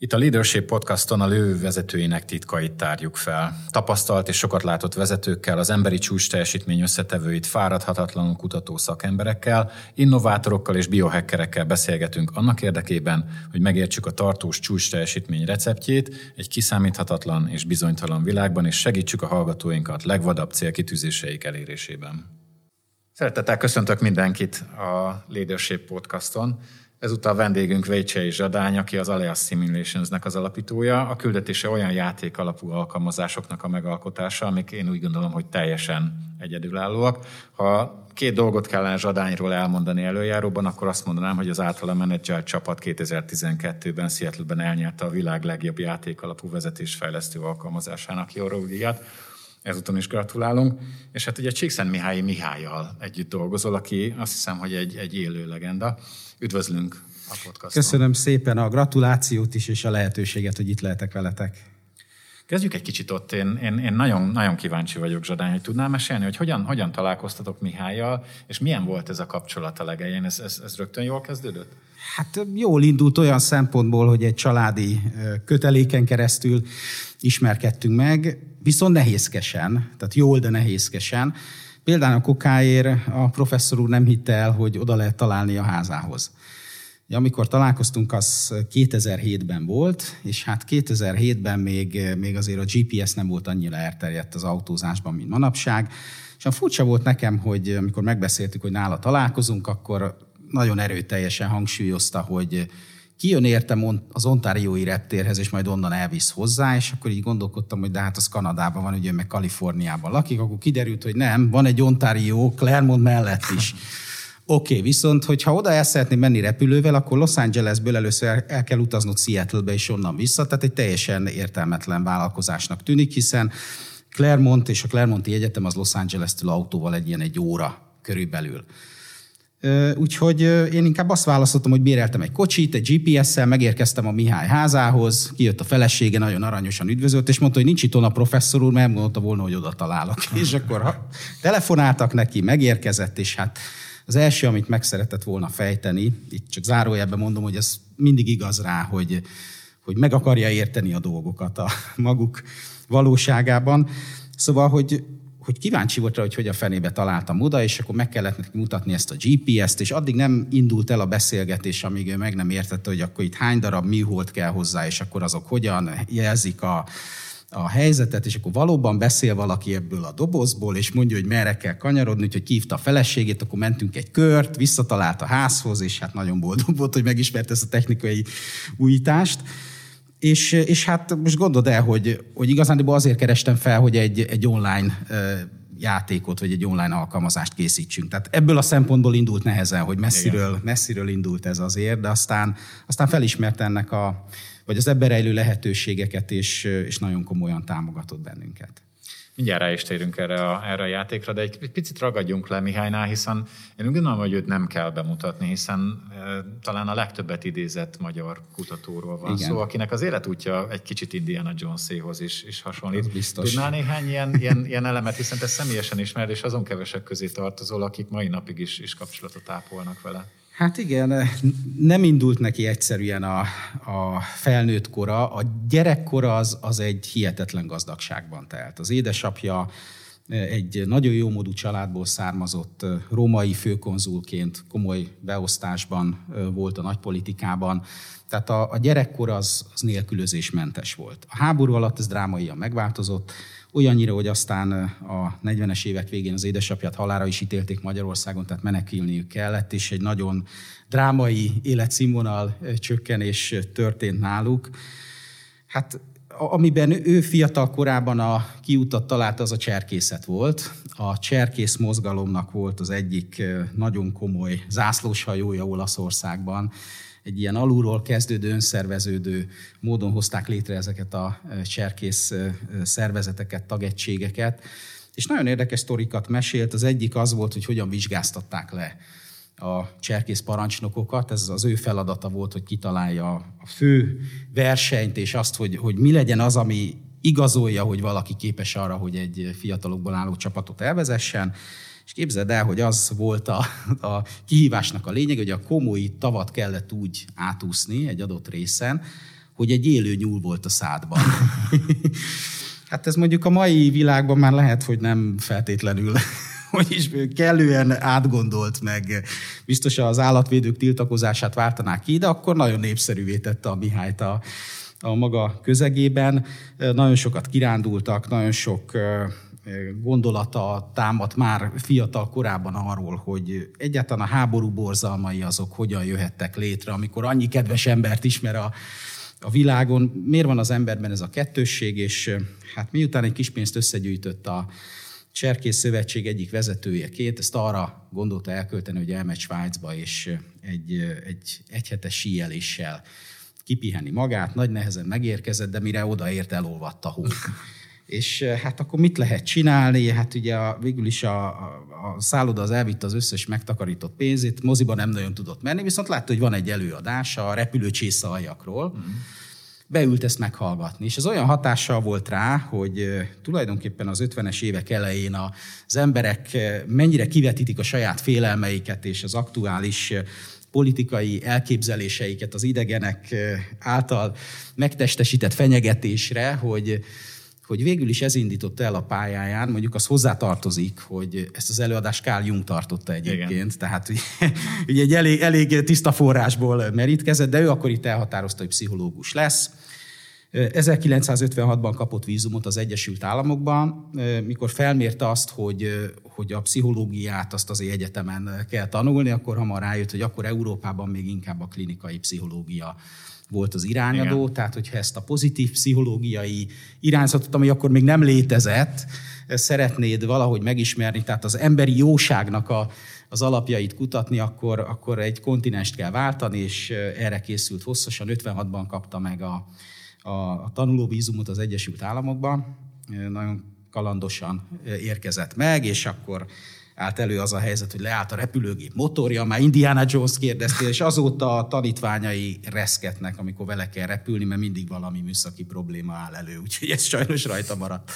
Itt a Leadership Podcaston a lő vezetőinek titkait tárjuk fel. Tapasztalt és sokat látott vezetőkkel, az emberi csúcs teljesítmény összetevőit fáradhatatlanul kutató szakemberekkel, innovátorokkal és biohackerekkel beszélgetünk annak érdekében, hogy megértsük a tartós csúcs teljesítmény receptjét egy kiszámíthatatlan és bizonytalan világban, és segítsük a hallgatóinkat legvadabb célkitűzéseik elérésében. Szeretettel köszöntök mindenkit a Leadership Podcaston. Ezúttal vendégünk Vécsei Zsadány, aki az Alias Simulationsnek az alapítója. A küldetése olyan játék alapú alkalmazásoknak a megalkotása, amik én úgy gondolom, hogy teljesen egyedülállóak. Ha két dolgot kellene Zsadányról elmondani előjáróban, akkor azt mondanám, hogy az általa menedzselt csapat 2012-ben Seattle-ben elnyerte a világ legjobb játék alapú vezetésfejlesztő alkalmazásának Joró díjat. Ezúton is gratulálunk. És hát ugye Csíkszent Mihály Mihályjal együtt dolgozol, aki azt hiszem, hogy egy, egy élő legenda. Üdvözlünk a podcaston. Köszönöm szépen a gratulációt is, és a lehetőséget, hogy itt lehetek veletek. Kezdjük egy kicsit ott. Én, én, én nagyon, nagyon kíváncsi vagyok, Zsadány, hogy tudnál mesélni, hogy hogyan, hogyan találkoztatok Mihályjal, és milyen volt ez a kapcsolat a legején? Ez, ez, ez rögtön jól kezdődött? Hát jól indult olyan szempontból, hogy egy családi köteléken keresztül ismerkedtünk meg, viszont nehézkesen, tehát jól, de nehézkesen. Például a kokáért a professzor úr nem hitte el, hogy oda lehet találni a házához. Amikor találkoztunk, az 2007-ben volt, és hát 2007-ben még, még azért a GPS nem volt annyira elterjedt az autózásban, mint manapság. És a furcsa volt nekem, hogy amikor megbeszéltük, hogy nála találkozunk, akkor nagyon erőteljesen hangsúlyozta, hogy kijön értem az Ontariói reptérhez, és majd onnan elvisz hozzá, és akkor így gondolkodtam, hogy de hát az Kanadában van, ugye meg Kaliforniában lakik, akkor kiderült, hogy nem, van egy Ontario Claremont mellett is. Oké, okay, viszont hogyha oda el szeretném menni repülővel, akkor Los Angelesből először el kell utaznod Seattle-be és onnan vissza, tehát egy teljesen értelmetlen vállalkozásnak tűnik, hiszen Claremont és a Claremonti Egyetem az Los Angeles-től autóval egy ilyen egy óra körülbelül. Úgyhogy én inkább azt választottam, hogy béreltem egy kocsit, egy GPS-szel, megérkeztem a Mihály házához, kijött a felesége, nagyon aranyosan üdvözölt, és mondta, hogy nincs itt a professzor úr, mert mondta volna, hogy oda találok. és akkor ha telefonáltak neki, megérkezett, és hát az első, amit meg szeretett volna fejteni, itt csak zárójelben mondom, hogy ez mindig igaz rá, hogy, hogy meg akarja érteni a dolgokat a maguk valóságában. Szóval, hogy hogy kíváncsi volt rá, hogy hogy a fenébe találtam oda, és akkor meg kellett neki mutatni ezt a GPS-t, és addig nem indult el a beszélgetés, amíg ő meg nem értette, hogy akkor itt hány darab műhold kell hozzá, és akkor azok hogyan jelzik a, a helyzetet, és akkor valóban beszél valaki ebből a dobozból, és mondja, hogy merre kell kanyarodni, úgyhogy hívta a feleségét, akkor mentünk egy kört, visszatalált a házhoz, és hát nagyon boldog volt, hogy megismerte ezt a technikai újítást. És, és hát most gondold el, hogy, hogy igazán azért kerestem fel, hogy egy, egy online játékot, vagy egy online alkalmazást készítsünk. Tehát ebből a szempontból indult nehezen, hogy messziről, messziről indult ez azért, de aztán, aztán felismert ennek a, vagy az ebben rejlő lehetőségeket, és, és nagyon komolyan támogatott bennünket. Mindjárt rá is térünk erre a, erre a játékra, de egy picit ragadjunk le Mihálynál, hiszen én úgy gondolom, hogy őt nem kell bemutatni, hiszen e, talán a legtöbbet idézett magyar kutatóról van Igen. szó, akinek az életútja egy kicsit Indiana Joneséhoz is, is hasonlít. Biztos. Tudnál néhány ilyen, ilyen, ilyen elemet, hiszen te személyesen ismered, és azon kevesek közé tartozol, akik mai napig is, is kapcsolatot ápolnak vele. Hát igen, nem indult neki egyszerűen a, a felnőtt kora. A gyerekkora az, az egy hihetetlen gazdagságban telt. Az édesapja egy nagyon jó módú családból származott római főkonzulként komoly beosztásban volt a nagypolitikában. Tehát a, a gyerekkor az, az nélkülözésmentes volt. A háború alatt ez drámaian megváltozott, olyannyira, hogy aztán a 40-es évek végén az édesapját halára is ítélték Magyarországon, tehát menekülniük kellett, és egy nagyon drámai életszínvonal csökkenés történt náluk. Hát amiben ő fiatal korában a kiutat talált, az a cserkészet volt. A cserkész mozgalomnak volt az egyik nagyon komoly zászlóshajója Olaszországban, egy ilyen alulról kezdődő, önszerveződő módon hozták létre ezeket a cserkész szervezeteket, tagegységeket. És nagyon érdekes sztorikat mesélt. Az egyik az volt, hogy hogyan vizsgáztatták le a cserkész parancsnokokat. Ez az ő feladata volt, hogy kitalálja a fő versenyt, és azt, hogy, hogy mi legyen az, ami igazolja, hogy valaki képes arra, hogy egy fiatalokból álló csapatot elvezessen. És képzeld el, hogy az volt a, a kihívásnak a lényeg, hogy a komoly tavat kellett úgy átúszni egy adott részen, hogy egy élő nyúl volt a szádban. hát ez mondjuk a mai világban már lehet, hogy nem feltétlenül hogy is kellően átgondolt meg, biztos az állatvédők tiltakozását vártanák ki, de akkor nagyon népszerűvé tette a Mihályt a, a maga közegében. Nagyon sokat kirándultak, nagyon sok gondolata támadt már fiatal korában arról, hogy egyáltalán a háború borzalmai azok hogyan jöhettek létre, amikor annyi kedves embert ismer a, a világon. Miért van az emberben ez a kettősség, és hát miután egy kis pénzt összegyűjtött a Cserkész Szövetség egyik vezetőjeként, ezt arra gondolta elkölteni, hogy elmegy Svájcba, és egy, egy egyhetes síjeléssel kipiheni magát, nagy nehezen megérkezett, de mire odaért, elolvadt a hó. És hát akkor mit lehet csinálni? Hát ugye a, végül is a, a, a szálloda az elvitte az összes megtakarított pénzét, moziba nem nagyon tudott menni, viszont látta, hogy van egy előadás a repülőcsészaljakról, mm. beült ezt meghallgatni, és ez olyan hatással volt rá, hogy tulajdonképpen az 50-es évek elején az emberek mennyire kivetítik a saját félelmeiket és az aktuális politikai elképzeléseiket az idegenek által megtestesített fenyegetésre, hogy hogy végül is ez indította el a pályáján, mondjuk az hozzátartozik, hogy ezt az előadást Carl Jung tartotta egyébként, Igen. tehát ugye, ugye egy elég, elég tiszta forrásból merítkezett, de ő akkor itt elhatározta, hogy pszichológus lesz. 1956-ban kapott vízumot az Egyesült Államokban, mikor felmérte azt, hogy, hogy a pszichológiát azt az egyetemen kell tanulni, akkor hamar rájött, hogy akkor Európában még inkább a klinikai pszichológia volt az irányadó, Igen. tehát hogyha ezt a pozitív pszichológiai irányzatot, ami akkor még nem létezett, szeretnéd valahogy megismerni, tehát az emberi jóságnak a, az alapjait kutatni, akkor, akkor egy kontinenst kell váltani, és erre készült hosszasan. 56-ban kapta meg a, a, a tanulóvízumot az Egyesült Államokban. Nagyon kalandosan érkezett meg, és akkor állt elő az a helyzet, hogy leállt a repülőgép motorja, már Indiana Jones kérdeztél, és azóta a tanítványai reszketnek, amikor vele kell repülni, mert mindig valami műszaki probléma áll elő, úgyhogy ez sajnos rajta maradt.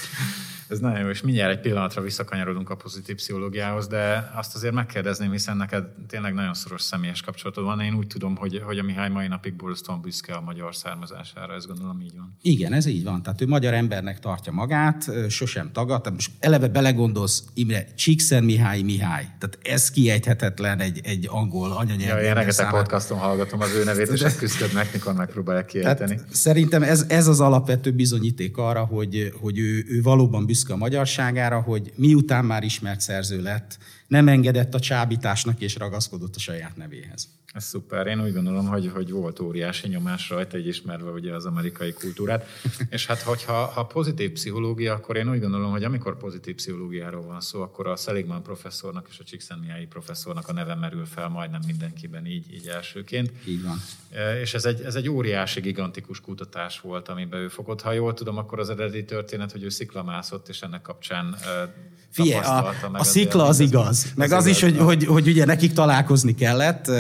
Ez nagyon jó, és mindjárt egy pillanatra visszakanyarodunk a pozitív pszichológiához, de azt azért megkérdezném, hiszen neked tényleg nagyon szoros személyes kapcsolatod van. Én úgy tudom, hogy, hogy a Mihály mai napig borzasztóan büszke a magyar származására, ez gondolom így van. Igen, ez így van. Tehát ő magyar embernek tartja magát, sosem tagad. Most eleve belegondolsz, Imre, Csíkszen Mihály Mihály. Tehát ez kiejthetetlen egy, egy angol anyanyelv. Ja, én rengeteg podcaston hallgatom az ő nevét, és ezt küzdöd meg, mikor megpróbálják kiejteni. szerintem ez, ez az alapvető bizonyíték arra, hogy, hogy ő, ő valóban büszke büszke a magyarságára, hogy miután már ismert szerző lett, nem engedett a csábításnak és ragaszkodott a saját nevéhez. Ez szuper. Én úgy gondolom, hogy, hogy volt óriási nyomás rajta, így ismerve ugye az amerikai kultúrát. És hát, hogyha ha pozitív pszichológia, akkor én úgy gondolom, hogy amikor pozitív pszichológiáról van szó, akkor a Seligman professzornak és a Csíkszentmiályi professzornak a neve merül fel majdnem mindenkiben így, így elsőként. Így van. E, és ez egy, ez egy óriási, gigantikus kutatás volt, amiben ő fogott. Ha jól tudom, akkor az eredeti történet, hogy ő sziklamászott, és ennek kapcsán e, Figyelj, a, a szikla az igaz. Meg az, az igaz, is, hogy, hogy, hogy ugye nekik találkozni kellett.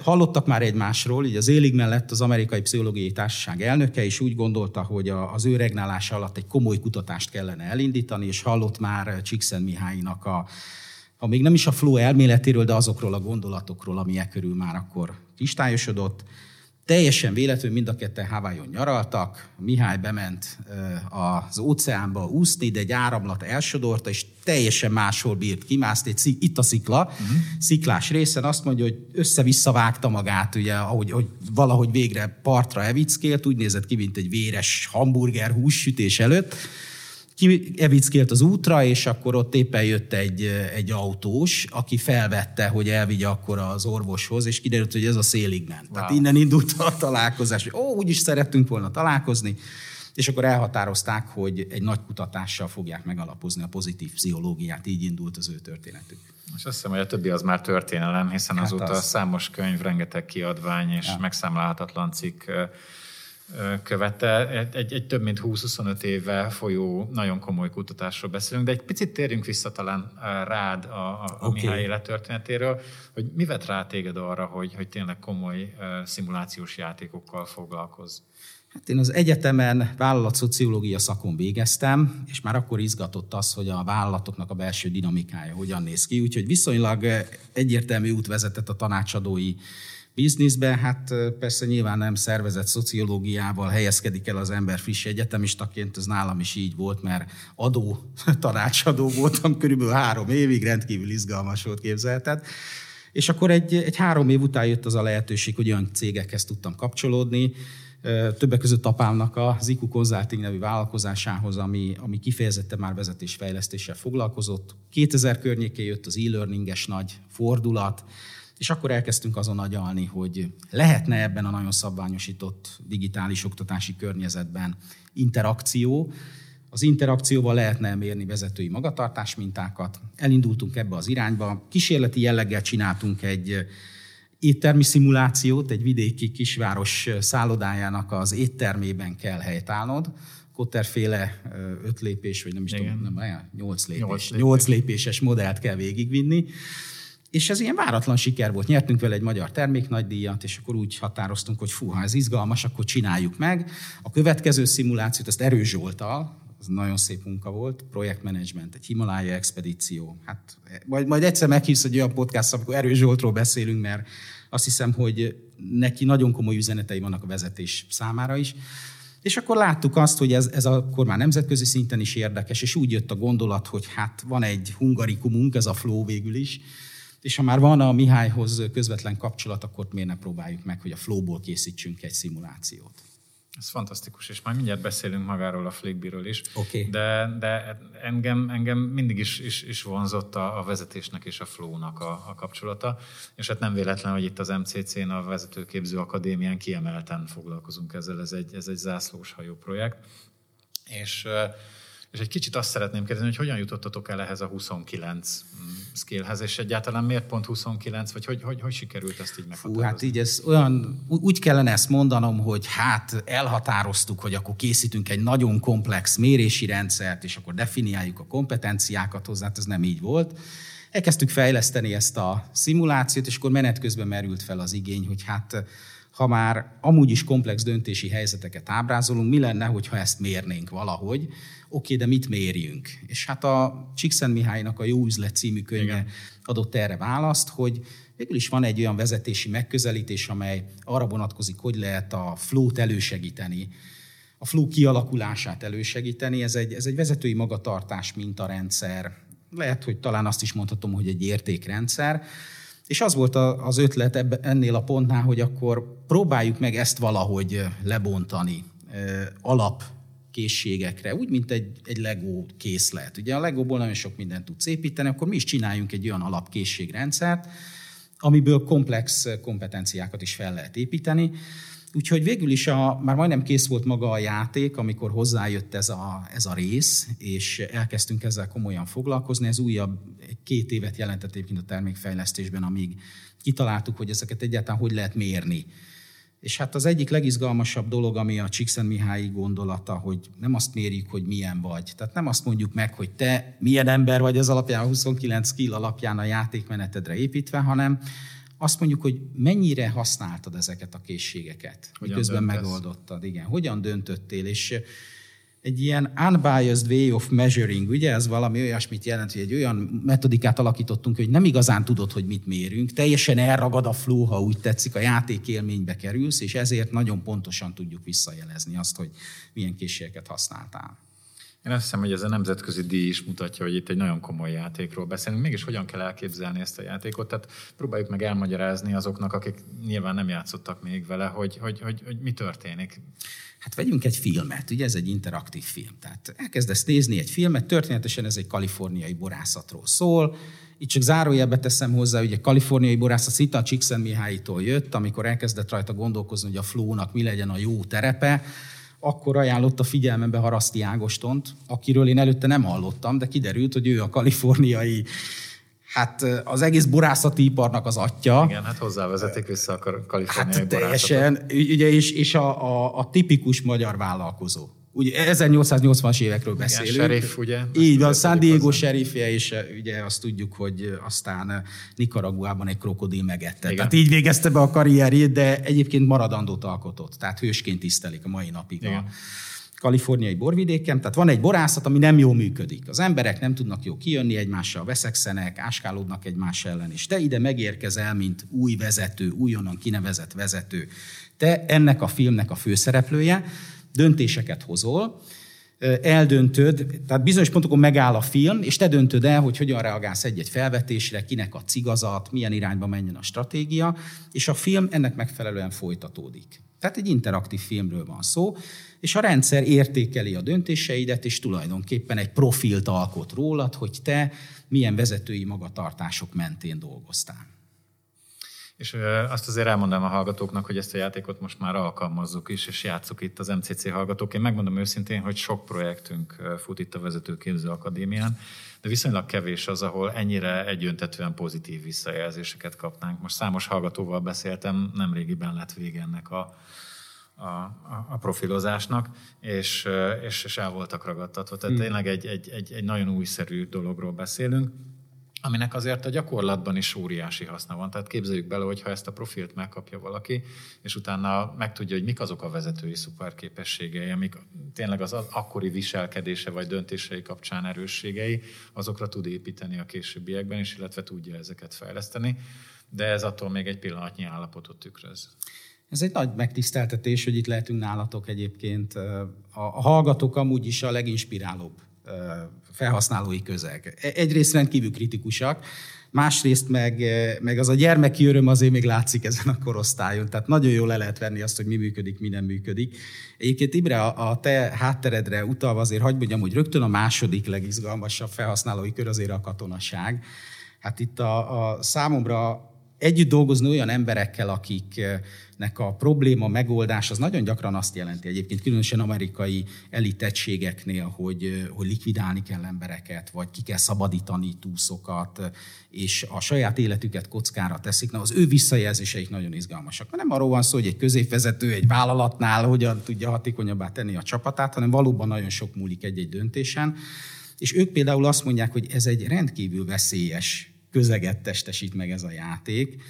Hallottak már egymásról, így az élig mellett az Amerikai Pszichológiai Társaság elnöke is úgy gondolta, hogy az ő regnálása alatt egy komoly kutatást kellene elindítani, és hallott már Csíkszen Mihálynak a, a még nem is a flow elméletéről, de azokról a gondolatokról, ami e körül már akkor kristályosodott. Teljesen véletlenül mind a ketten Hawaiion nyaraltak, Mihály bement az óceánba úszni, de egy áramlat elsodorta, és teljesen máshol bírt kimászni, itt a szikla, uh-huh. sziklás részen azt mondja, hogy össze-vissza vágta magát, ugye, ahogy, hogy valahogy végre partra evickélt, úgy nézett ki, mint egy véres hamburger hússütés előtt, kievickélt az útra, és akkor ott éppen jött egy, egy autós, aki felvette, hogy elvigye akkor az orvoshoz, és kiderült, hogy ez a szélig ment. Wow. Tehát innen indult a találkozás, hogy ó, úgyis szerettünk volna találkozni, és akkor elhatározták, hogy egy nagy kutatással fogják megalapozni a pozitív pszichológiát, így indult az ő történetük. És azt hiszem, hogy a többi az már történelem, hiszen hát azóta az... számos könyv, rengeteg kiadvány és ja. megszámlálhatatlan cikk követte. Egy, egy több mint 20-25 éve folyó nagyon komoly kutatásról beszélünk, de egy picit térjünk vissza talán rád a, a okay. Mihály élettörténetéről, hogy mi vett rá téged arra, hogy, hogy tényleg komoly szimulációs játékokkal foglalkozz? Hát én az egyetemen vállalatszociológia szakon végeztem, és már akkor izgatott az, hogy a vállalatoknak a belső dinamikája hogyan néz ki, úgyhogy viszonylag egyértelmű út vezetett a tanácsadói bizniszbe, hát persze nyilván nem szervezett szociológiával helyezkedik el az ember friss egyetemistaként, ez nálam is így volt, mert adó tanácsadó voltam körülbelül három évig, rendkívül izgalmas volt képzelted. És akkor egy, egy három év után jött az a lehetőség, hogy olyan cégekhez tudtam kapcsolódni, többek között apámnak a Ziku Consulting nevű vállalkozásához, ami, ami kifejezetten már vezetésfejlesztéssel foglalkozott. 2000 környékén jött az e-learninges nagy fordulat, és akkor elkezdtünk azon agyalni, hogy lehetne ebben a nagyon szabványosított digitális oktatási környezetben interakció, az interakcióval lehetne mérni vezetői magatartás mintákat. Elindultunk ebbe az irányba. Kísérleti jelleggel csináltunk egy éttermi szimulációt, egy vidéki kisváros szállodájának az éttermében kell helytállnod. Kotterféle öt lépés, vagy nem is Igen. tudom, nem, nyolc lépés, nyolc, lépés. nyolc lépéses modellt kell végigvinni. És ez ilyen váratlan siker volt. Nyertünk vele egy magyar terméknagydíjat, és akkor úgy határoztunk, hogy fú, ha ez izgalmas, akkor csináljuk meg. A következő szimulációt, ezt Erős Zsoltal, az nagyon szép munka volt, projektmenedzsment, egy Himalája expedíció. Hát majd, majd egyszer meghívsz egy olyan podcast, amikor Erős Zsoltról beszélünk, mert azt hiszem, hogy neki nagyon komoly üzenetei vannak a vezetés számára is. És akkor láttuk azt, hogy ez, ez akkor már nemzetközi szinten is érdekes, és úgy jött a gondolat, hogy hát van egy hungarikumunk, ez a flow végül is, és ha már van a Mihályhoz közvetlen kapcsolat, akkor miért ne próbáljuk meg, hogy a flowból készítsünk egy szimulációt. Ez fantasztikus, és majd mindjárt beszélünk magáról a Flickbiről is. Okay. De, de engem, engem mindig is, is, is vonzott a, a vezetésnek és a flow-nak a, a kapcsolata, és hát nem véletlen, hogy itt az MCC-n, a Vezetőképző Akadémián kiemelten foglalkozunk ezzel, ez egy, ez egy zászlós hajó projekt. És és egy kicsit azt szeretném kérdezni, hogy hogyan jutottatok el ehhez a 29 skillhez, és egyáltalán miért pont 29, vagy hogy, hogy, hogy sikerült ezt így meghatározni? Fú, hát így ez olyan, úgy kellene ezt mondanom, hogy hát elhatároztuk, hogy akkor készítünk egy nagyon komplex mérési rendszert, és akkor definiáljuk a kompetenciákat hozzá, hát ez nem így volt. Elkezdtük fejleszteni ezt a szimulációt, és akkor menet közben merült fel az igény, hogy hát ha már amúgy is komplex döntési helyzeteket ábrázolunk, mi lenne, hogyha ezt mérnénk valahogy, oké, de mit mérjünk? És hát a Csíkszent Mihálynak a Jó üzlet című könyve Igen. adott erre választ, hogy végül is van egy olyan vezetési megközelítés, amely arra vonatkozik, hogy lehet a flow-t elősegíteni, a flow kialakulását elősegíteni. Ez egy, ez egy vezetői magatartás mintarendszer. Lehet, hogy talán azt is mondhatom, hogy egy értékrendszer. És az volt az ötlet ennél a pontnál, hogy akkor próbáljuk meg ezt valahogy lebontani alap készségekre, úgy, mint egy, egy Lego készlet. Ugye a Legóból nagyon sok mindent tudsz építeni, akkor mi is csináljunk egy olyan alapkészségrendszert, amiből komplex kompetenciákat is fel lehet építeni. Úgyhogy végül is a, már majdnem kész volt maga a játék, amikor hozzájött ez a, ez a rész, és elkezdtünk ezzel komolyan foglalkozni. Ez újabb két évet jelentett egyébként a termékfejlesztésben, amíg kitaláltuk, hogy ezeket egyáltalán hogy lehet mérni és hát az egyik legizgalmasabb dolog, ami a Csíkszentmihályi gondolata, hogy nem azt mérjük, hogy milyen vagy. Tehát nem azt mondjuk meg, hogy te milyen ember vagy az alapján, a 29 skill alapján a játékmenetedre építve, hanem azt mondjuk, hogy mennyire használtad ezeket a készségeket, Hogyan miközben döntesz? megoldottad. Igen, hogyan döntöttél, és egy ilyen unbiased way of measuring, ugye ez valami olyasmit jelent, hogy egy olyan metodikát alakítottunk, hogy nem igazán tudod, hogy mit mérünk, teljesen elragad a flow, ha úgy tetszik, a játékélménybe kerülsz, és ezért nagyon pontosan tudjuk visszajelezni azt, hogy milyen készségeket használtál. Én azt hiszem, hogy ez a nemzetközi díj is mutatja, hogy itt egy nagyon komoly játékról beszélünk. Mégis hogyan kell elképzelni ezt a játékot? Tehát próbáljuk meg elmagyarázni azoknak, akik nyilván nem játszottak még vele, hogy, hogy, hogy, hogy mi történik. Hát vegyünk egy filmet, ugye ez egy interaktív film. Tehát elkezdesz nézni egy filmet, történetesen ez egy kaliforniai borászatról szól, itt csak zárójelbe teszem hozzá, hogy a kaliforniai szinte a Csíkszentmihálytól jött, amikor elkezdett rajta gondolkozni, hogy a flónak mi legyen a jó terepe, akkor ajánlott a figyelmembe Haraszti Ágostont, akiről én előtte nem hallottam, de kiderült, hogy ő a kaliforniai hát az egész borászati iparnak az atya. Igen, hát hozzávezetik vissza a kaliforniai hát teljesen, ugye, és, és a, a, a tipikus magyar vállalkozó. Ugye 1880-as évekről beszélünk. Igen, sheriff, ugye? Így van, San Diego sheriffje, és ugye azt tudjuk, hogy aztán Nicaraguában egy krokodil megette. Igen. Tehát így végezte be a karrierjét, de egyébként maradandót alkotott, tehát hősként tisztelik a mai napig Igen. a kaliforniai borvidéken, tehát van egy borászat, ami nem jól működik. Az emberek nem tudnak jó kijönni egymással, veszekszenek, áskálódnak egymás ellen, és te ide megérkezel, mint új vezető, újonnan kinevezett vezető. Te ennek a filmnek a főszereplője, döntéseket hozol, eldöntöd, tehát bizonyos pontokon megáll a film, és te döntöd el, hogy hogyan reagálsz egy-egy felvetésre, kinek a cigazat, milyen irányba menjen a stratégia, és a film ennek megfelelően folytatódik. Tehát egy interaktív filmről van szó, és a rendszer értékeli a döntéseidet, és tulajdonképpen egy profilt alkot rólad, hogy te milyen vezetői magatartások mentén dolgoztál. És azt azért elmondom a hallgatóknak, hogy ezt a játékot most már alkalmazzuk is, és játsszuk itt az MCC hallgatók. Én megmondom őszintén, hogy sok projektünk fut itt a Vezetőképző Akadémián, de viszonylag kevés az, ahol ennyire egyöntetően pozitív visszajelzéseket kapnánk. Most számos hallgatóval beszéltem, nem régiben lett vége ennek a, a, a profilozásnak, és, és, és el voltak ragadtatva. Tehát hmm. tényleg egy, egy, egy, egy nagyon újszerű dologról beszélünk aminek azért a gyakorlatban is óriási haszna van. Tehát képzeljük bele, hogy ha ezt a profilt megkapja valaki, és utána megtudja, hogy mik azok a vezetői szuperképességei, amik tényleg az akkori viselkedése vagy döntései kapcsán erősségei, azokra tud építeni a későbbiekben is, illetve tudja ezeket fejleszteni, de ez attól még egy pillanatnyi állapotot tükröz. Ez egy nagy megtiszteltetés, hogy itt lehetünk nálatok egyébként. A hallgatók amúgy is a leginspirálóbb felhasználói közeg. E, egyrészt rendkívül kritikusak, másrészt meg, meg az a gyermeki öröm azért még látszik ezen a korosztályon. Tehát nagyon jól le lehet venni azt, hogy mi működik, mi nem működik. Egyébként Ibre, a, a te hátteredre utalva azért hagyd mondjam, hogy rögtön a második legizgalmasabb felhasználói kör azért a katonaság. Hát itt a, a számomra együtt dolgozni olyan emberekkel, akiknek a probléma megoldás az nagyon gyakran azt jelenti egyébként, különösen amerikai elitegységeknél, hogy, hogy likvidálni kell embereket, vagy ki kell szabadítani túszokat, és a saját életüket kockára teszik. Na, az ő visszajelzéseik nagyon izgalmasak. Mert nem arról van szó, hogy egy középvezető egy vállalatnál hogyan tudja hatékonyabbá tenni a csapatát, hanem valóban nagyon sok múlik egy-egy döntésen. És ők például azt mondják, hogy ez egy rendkívül veszélyes közeget testesít meg ez a játék,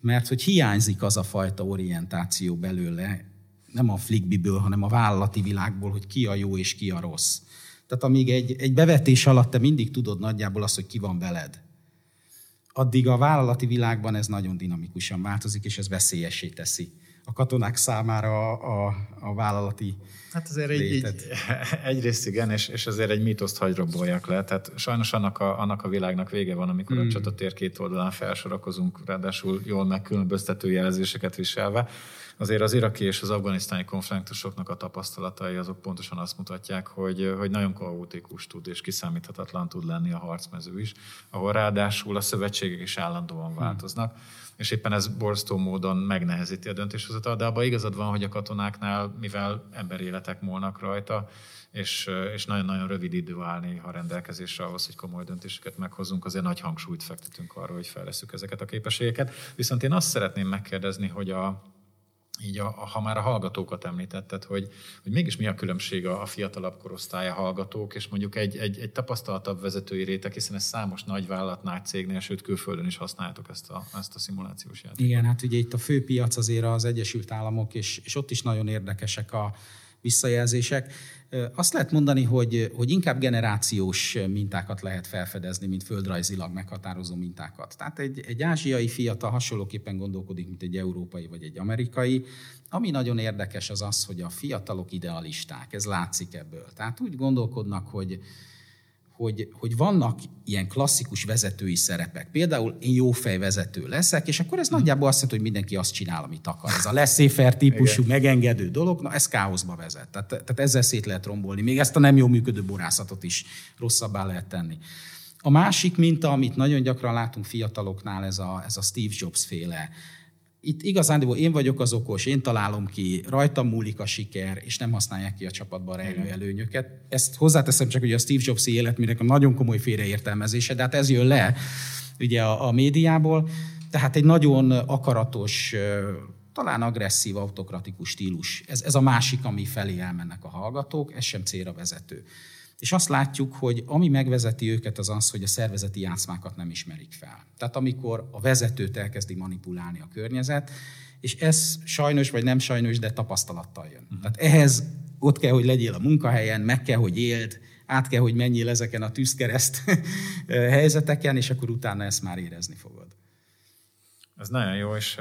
mert hogy hiányzik az a fajta orientáció belőle, nem a flickbiből, hanem a vállalati világból, hogy ki a jó és ki a rossz. Tehát amíg egy, egy bevetés alatt te mindig tudod nagyjából azt, hogy ki van veled, addig a vállalati világban ez nagyon dinamikusan változik, és ez veszélyessé teszi a katonák számára a, a, vállalati Hát azért egy, egy, egyrészt igen, és, és azért egy mítoszt hagyroboljak le. Tehát sajnos annak a, annak a világnak vége van, amikor hmm. a csatatér két oldalán felsorakozunk, ráadásul jól megkülönböztető jelzéseket viselve. Azért az iraki és az afganisztáni konfliktusoknak a tapasztalatai azok pontosan azt mutatják, hogy, hogy nagyon kaotikus tud és kiszámíthatatlan tud lenni a harcmező is, ahol ráadásul a szövetségek is állandóan hmm. változnak. Hmm és éppen ez borzasztó módon megnehezíti a döntéshozatal, de abban igazad van, hogy a katonáknál, mivel emberéletek múlnak rajta, és, és nagyon-nagyon rövid idő áll néha rendelkezésre ahhoz, hogy komoly döntéseket meghozunk, azért nagy hangsúlyt fektetünk arra, hogy fejleszünk ezeket a képességeket. Viszont én azt szeretném megkérdezni, hogy a, így a, ha már a hallgatókat említetted, hogy, hogy mégis mi a különbség a, a fiatalabb korosztálya hallgatók, és mondjuk egy, egy, egy tapasztaltabb vezetői réteg, hiszen ez számos nagy vállalat, nagy cégnél, sőt külföldön is használjátok ezt a, ezt a szimulációs játékot. Igen, hát ugye itt a fő piac azért az Egyesült Államok, és, és ott is nagyon érdekesek a visszajelzések. Azt lehet mondani, hogy, hogy inkább generációs mintákat lehet felfedezni, mint földrajzilag meghatározó mintákat. Tehát egy, egy ázsiai fiatal hasonlóképpen gondolkodik, mint egy európai vagy egy amerikai. Ami nagyon érdekes az az, hogy a fiatalok idealisták, ez látszik ebből. Tehát úgy gondolkodnak, hogy, hogy, hogy vannak ilyen klasszikus vezetői szerepek. Például én jó fejvezető leszek, és akkor ez hmm. nagyjából azt jelenti, hogy mindenki azt csinál, amit akar. Ez a leszéfer típusú, Igen. megengedő dolog, na ez káoszba vezet. Tehát, tehát ezzel szét lehet rombolni. Még ezt a nem jó működő borászatot is rosszabbá lehet tenni. A másik minta, amit nagyon gyakran látunk fiataloknál, ez a, ez a Steve Jobs féle itt igazán én vagyok az okos, én találom ki, rajtam múlik a siker, és nem használják ki a csapatban rejlő előnyöket. Ezt hozzáteszem csak, hogy a Steve Jobs életműnek a nagyon komoly félreértelmezése, de hát ez jön le ugye a, a médiából. Tehát egy nagyon akaratos, talán agresszív, autokratikus stílus. Ez, ez a másik, ami felé elmennek a hallgatók, ez sem célra vezető. És azt látjuk, hogy ami megvezeti őket az az, hogy a szervezeti játszmákat nem ismerik fel. Tehát amikor a vezetőt elkezdi manipulálni a környezet, és ez sajnos vagy nem sajnos, de tapasztalattal jön. Uh-huh. Tehát ehhez ott kell, hogy legyél a munkahelyen, meg kell, hogy éld, át kell, hogy menjél ezeken a tűzkereszt helyzeteken, és akkor utána ezt már érezni fogod. Ez nagyon jó, és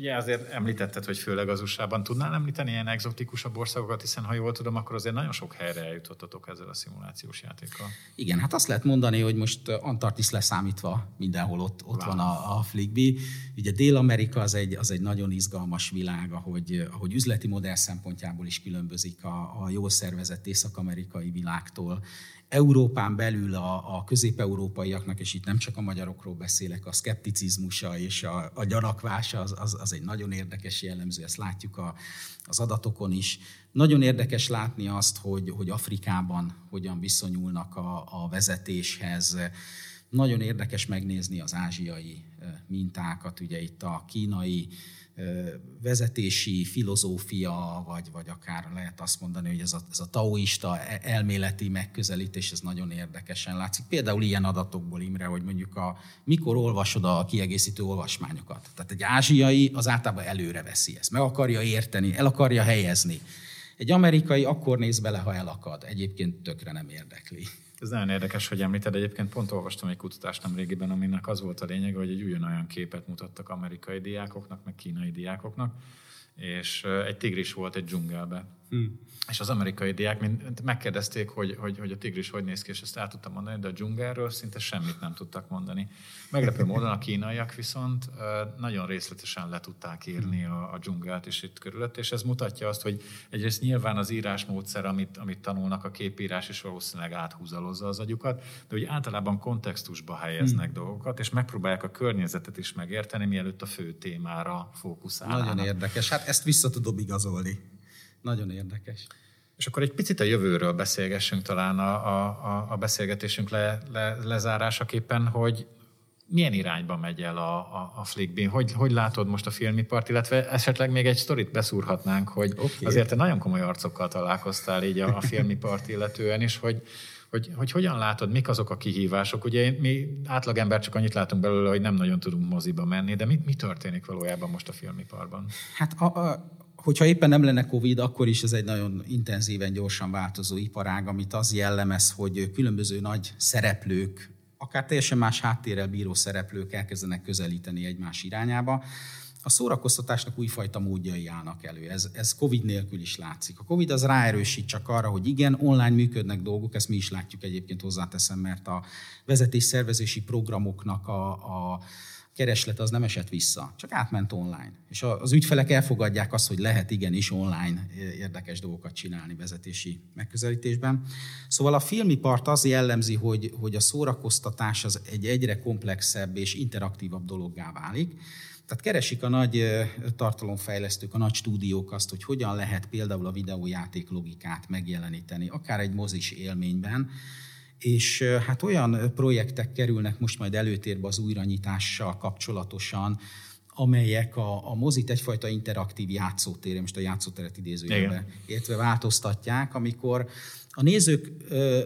ugye azért említetted, hogy főleg az USA-ban tudnál említeni ilyen exotikusabb országokat, hiszen ha jól tudom, akkor azért nagyon sok helyre eljutottatok ezzel a szimulációs játékkal. Igen, hát azt lehet mondani, hogy most Antarktisz leszámítva mindenhol ott, ott van a, a Flickby. Ugye Dél-Amerika az egy, az egy nagyon izgalmas világ, ahogy, ahogy üzleti modell szempontjából is különbözik a, a jól szervezett észak-amerikai világtól. Európán belül a, a közép-európaiaknak, és itt nem csak a magyarokról beszélek, a szkepticizmusa és a, a gyanakvása az, az, az egy nagyon érdekes jellemző, ezt látjuk a, az adatokon is. Nagyon érdekes látni azt, hogy, hogy Afrikában hogyan viszonyulnak a, a vezetéshez. Nagyon érdekes megnézni az ázsiai mintákat, ugye itt a kínai vezetési filozófia, vagy, vagy akár lehet azt mondani, hogy ez a, ez a taoista e, elméleti megközelítés, ez nagyon érdekesen látszik. Például ilyen adatokból, Imre, hogy mondjuk a, mikor olvasod a kiegészítő olvasmányokat. Tehát egy ázsiai az általában előre veszi ezt, meg akarja érteni, el akarja helyezni. Egy amerikai akkor néz bele, ha elakad, egyébként tökre nem érdekli. Ez nagyon érdekes, hogy említed. Egyébként pont olvastam egy kutatást nem régiben, aminek az volt a lényege, hogy egy ugyanolyan képet mutattak amerikai diákoknak, meg kínai diákoknak, és egy tigris volt egy dzsungelbe. Hmm. És az amerikai diák mind megkérdezték, hogy, hogy, hogy a tigris hogy néz ki, és ezt el tudtam mondani, de a dzsungelről szinte semmit nem tudtak mondani. Meglepő módon a kínaiak viszont nagyon részletesen le tudták írni a, a dzsungelt is itt körülött, és ez mutatja azt, hogy egyrészt nyilván az írásmódszer, amit, amit tanulnak a képírás, is valószínűleg áthúzalozza az agyukat, de hogy általában kontextusba helyeznek hmm. dolgokat, és megpróbálják a környezetet is megérteni, mielőtt a fő témára fókuszálnak. Nagyon érdekes. Hát ezt vissza tudom igazolni. Nagyon érdekes. És akkor egy picit a jövőről beszélgessünk talán a, a, a beszélgetésünk le, le, lezárásaképpen, hogy milyen irányba megy el a, a, a Flickbeam? Hogy, hogy látod most a filmipart, illetve esetleg még egy sztorit beszúrhatnánk, hogy okay. azért te nagyon komoly arcokkal találkoztál így a, a filmipart illetően is, hogy, hogy, hogy hogyan látod, mik azok a kihívások? Ugye mi átlagember csak annyit látunk belőle, hogy nem nagyon tudunk moziba menni, de mi, mi történik valójában most a filmiparban? Hát a, a, hogyha éppen nem lenne Covid, akkor is ez egy nagyon intenzíven, gyorsan változó iparág, amit az jellemez, hogy különböző nagy szereplők, akár teljesen más háttérrel bíró szereplők elkezdenek közelíteni egymás irányába. A szórakoztatásnak újfajta módjai állnak elő. Ez, ez COVID nélkül is látszik. A COVID az ráerősít csak arra, hogy igen, online működnek dolgok, ezt mi is látjuk egyébként hozzáteszem, mert a vezetésszervezési programoknak a, a kereslet az nem esett vissza, csak átment online. És az ügyfelek elfogadják azt, hogy lehet igenis online érdekes dolgokat csinálni vezetési megközelítésben. Szóval a filmipart az jellemzi, hogy, hogy a szórakoztatás az egy egyre komplexebb és interaktívabb dologgá válik. Tehát keresik a nagy tartalomfejlesztők, a nagy stúdiók azt, hogy hogyan lehet például a videójáték logikát megjeleníteni, akár egy mozis élményben, és hát olyan projektek kerülnek most majd előtérbe az újranyitással kapcsolatosan, amelyek a, a mozit egyfajta interaktív játszótér, most a játszóteret idézőjelbe értve változtatják, amikor a nézők ö,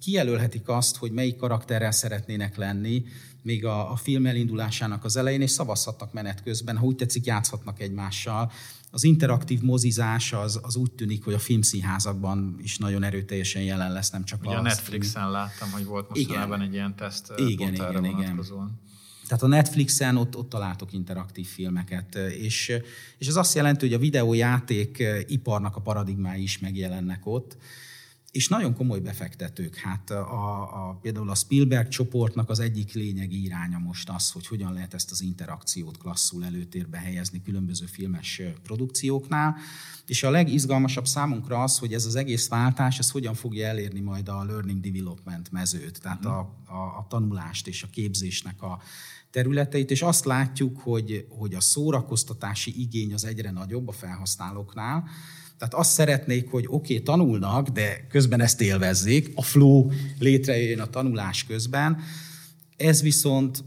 kijelölhetik azt, hogy melyik karakterrel szeretnének lenni, még a, a film elindulásának az elején, és szavazhatnak menet közben, ha úgy tetszik, játszhatnak egymással, az interaktív mozizás az, az úgy tűnik, hogy a filmszínházakban is nagyon erőteljesen jelen lesz, nem csak Ugye a Netflixen láttam, hogy volt mostanában egy ilyen teszt igen, igen, igen. Tehát a Netflixen ott, ott találtok interaktív filmeket, és, és ez azt jelenti, hogy a videójáték iparnak a paradigmái is megjelennek ott, és nagyon komoly befektetők. Hát a, a, például a Spielberg csoportnak az egyik lényegi iránya most az, hogy hogyan lehet ezt az interakciót klasszul előtérbe helyezni különböző filmes produkcióknál. És a legizgalmasabb számunkra az, hogy ez az egész váltás, ez hogyan fogja elérni majd a learning development mezőt, tehát a, a, a tanulást és a képzésnek a területeit, és azt látjuk, hogy, hogy a szórakoztatási igény az egyre nagyobb a felhasználóknál, tehát azt szeretnék, hogy oké, okay, tanulnak, de közben ezt élvezzék, a flow létrejöjjön a tanulás közben. Ez viszont,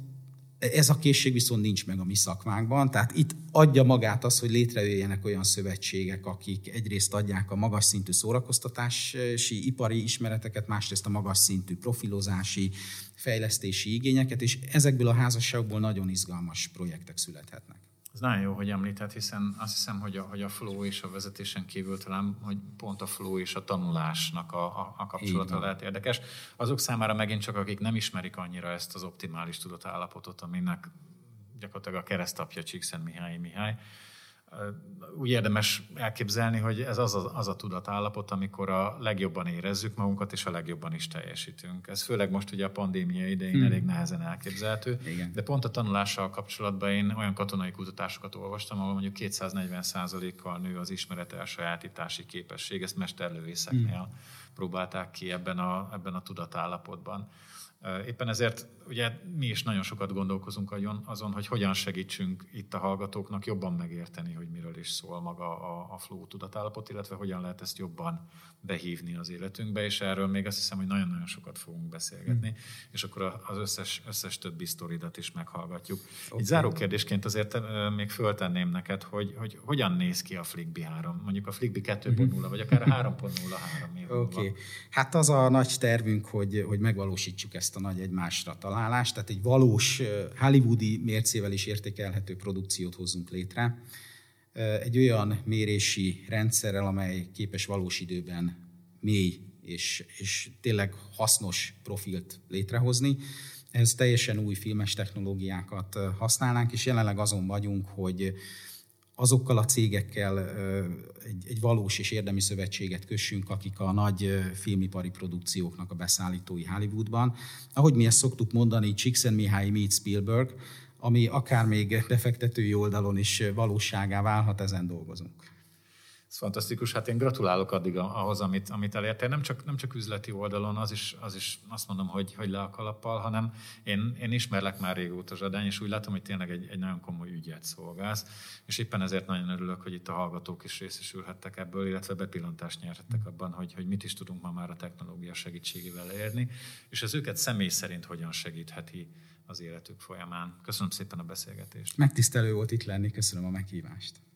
ez a készség viszont nincs meg a mi szakmánkban, tehát itt adja magát az, hogy létrejöjjenek olyan szövetségek, akik egyrészt adják a magas szintű szórakoztatási ipari ismereteket, másrészt a magas szintű profilozási, fejlesztési igényeket, és ezekből a házasságokból nagyon izgalmas projektek születhetnek. Ez nagyon jó, hogy említett, hiszen azt hiszem, hogy a, hogy a flow és a vezetésen kívül talán, hogy pont a flow és a tanulásnak a, a, a kapcsolata lehet érdekes. Azok számára megint csak, akik nem ismerik annyira ezt az optimális tudatállapotot, aminek gyakorlatilag a keresztapja Csíkszent Mihály Mihály, úgy érdemes elképzelni, hogy ez az a, az a tudatállapot, amikor a legjobban érezzük magunkat, és a legjobban is teljesítünk. Ez főleg most ugye a pandémia idején hmm. elég nehezen elképzelhető. Igen. De pont a tanulással kapcsolatban én olyan katonai kutatásokat olvastam, ahol mondjuk 240 kal nő az ismeret elsajátítási képesség, ezt mesterlövészeknél hmm. Próbálták ki ebben a, ebben a tudatállapotban. Éppen ezért ugye mi is nagyon sokat gondolkozunk azon, hogy hogyan segítsünk itt a hallgatóknak jobban megérteni, hogy miről is szól maga a, a flow tudatállapot, illetve hogyan lehet ezt jobban behívni az életünkbe, és erről még azt hiszem, hogy nagyon-nagyon sokat fogunk beszélgetni, hmm. és akkor az összes, összes többi sztoridat is meghallgatjuk. Okay. Így záró kérdésként azért még föltenném neked, hogy, hogy hogyan néz ki a Flickby 3, mondjuk a Flickby 2.0, vagy akár a 3.0 Oké, okay. Hát az a nagy tervünk, hogy, hogy megvalósítsuk ezt a nagy egymásra találást, tehát egy valós hollywoodi mércével is értékelhető produkciót hozzunk létre. Egy olyan mérési rendszerrel, amely képes valós időben mély és, és tényleg hasznos profilt létrehozni. Ez teljesen új filmes technológiákat használnánk, és jelenleg azon vagyunk, hogy azokkal a cégekkel egy, egy valós és érdemi szövetséget kössünk, akik a nagy filmipari produkcióknak a beszállítói Hollywoodban. Ahogy mi ezt szoktuk mondani, Mihály meet Spielberg, ami akár még befektetői oldalon is valóságá válhat, ezen dolgozunk. Ez fantasztikus. Hát én gratulálok addig ahhoz, amit, amit elértél. Nem csak, nem csak üzleti oldalon, az is, az is azt mondom, hogy, hogy le a kalappal, hanem én, én ismerlek már régóta Zsadány, és úgy látom, hogy tényleg egy, egy nagyon komoly ügyet szolgálsz, és éppen ezért nagyon örülök, hogy itt a hallgatók is részesülhettek ebből, illetve bepillantást nyerhettek abban, hogy, hogy mit is tudunk ma már a technológia segítségével érni, és ez őket személy szerint hogyan segítheti az életük folyamán. Köszönöm szépen a beszélgetést. Megtisztelő volt itt lenni, köszönöm a meghívást.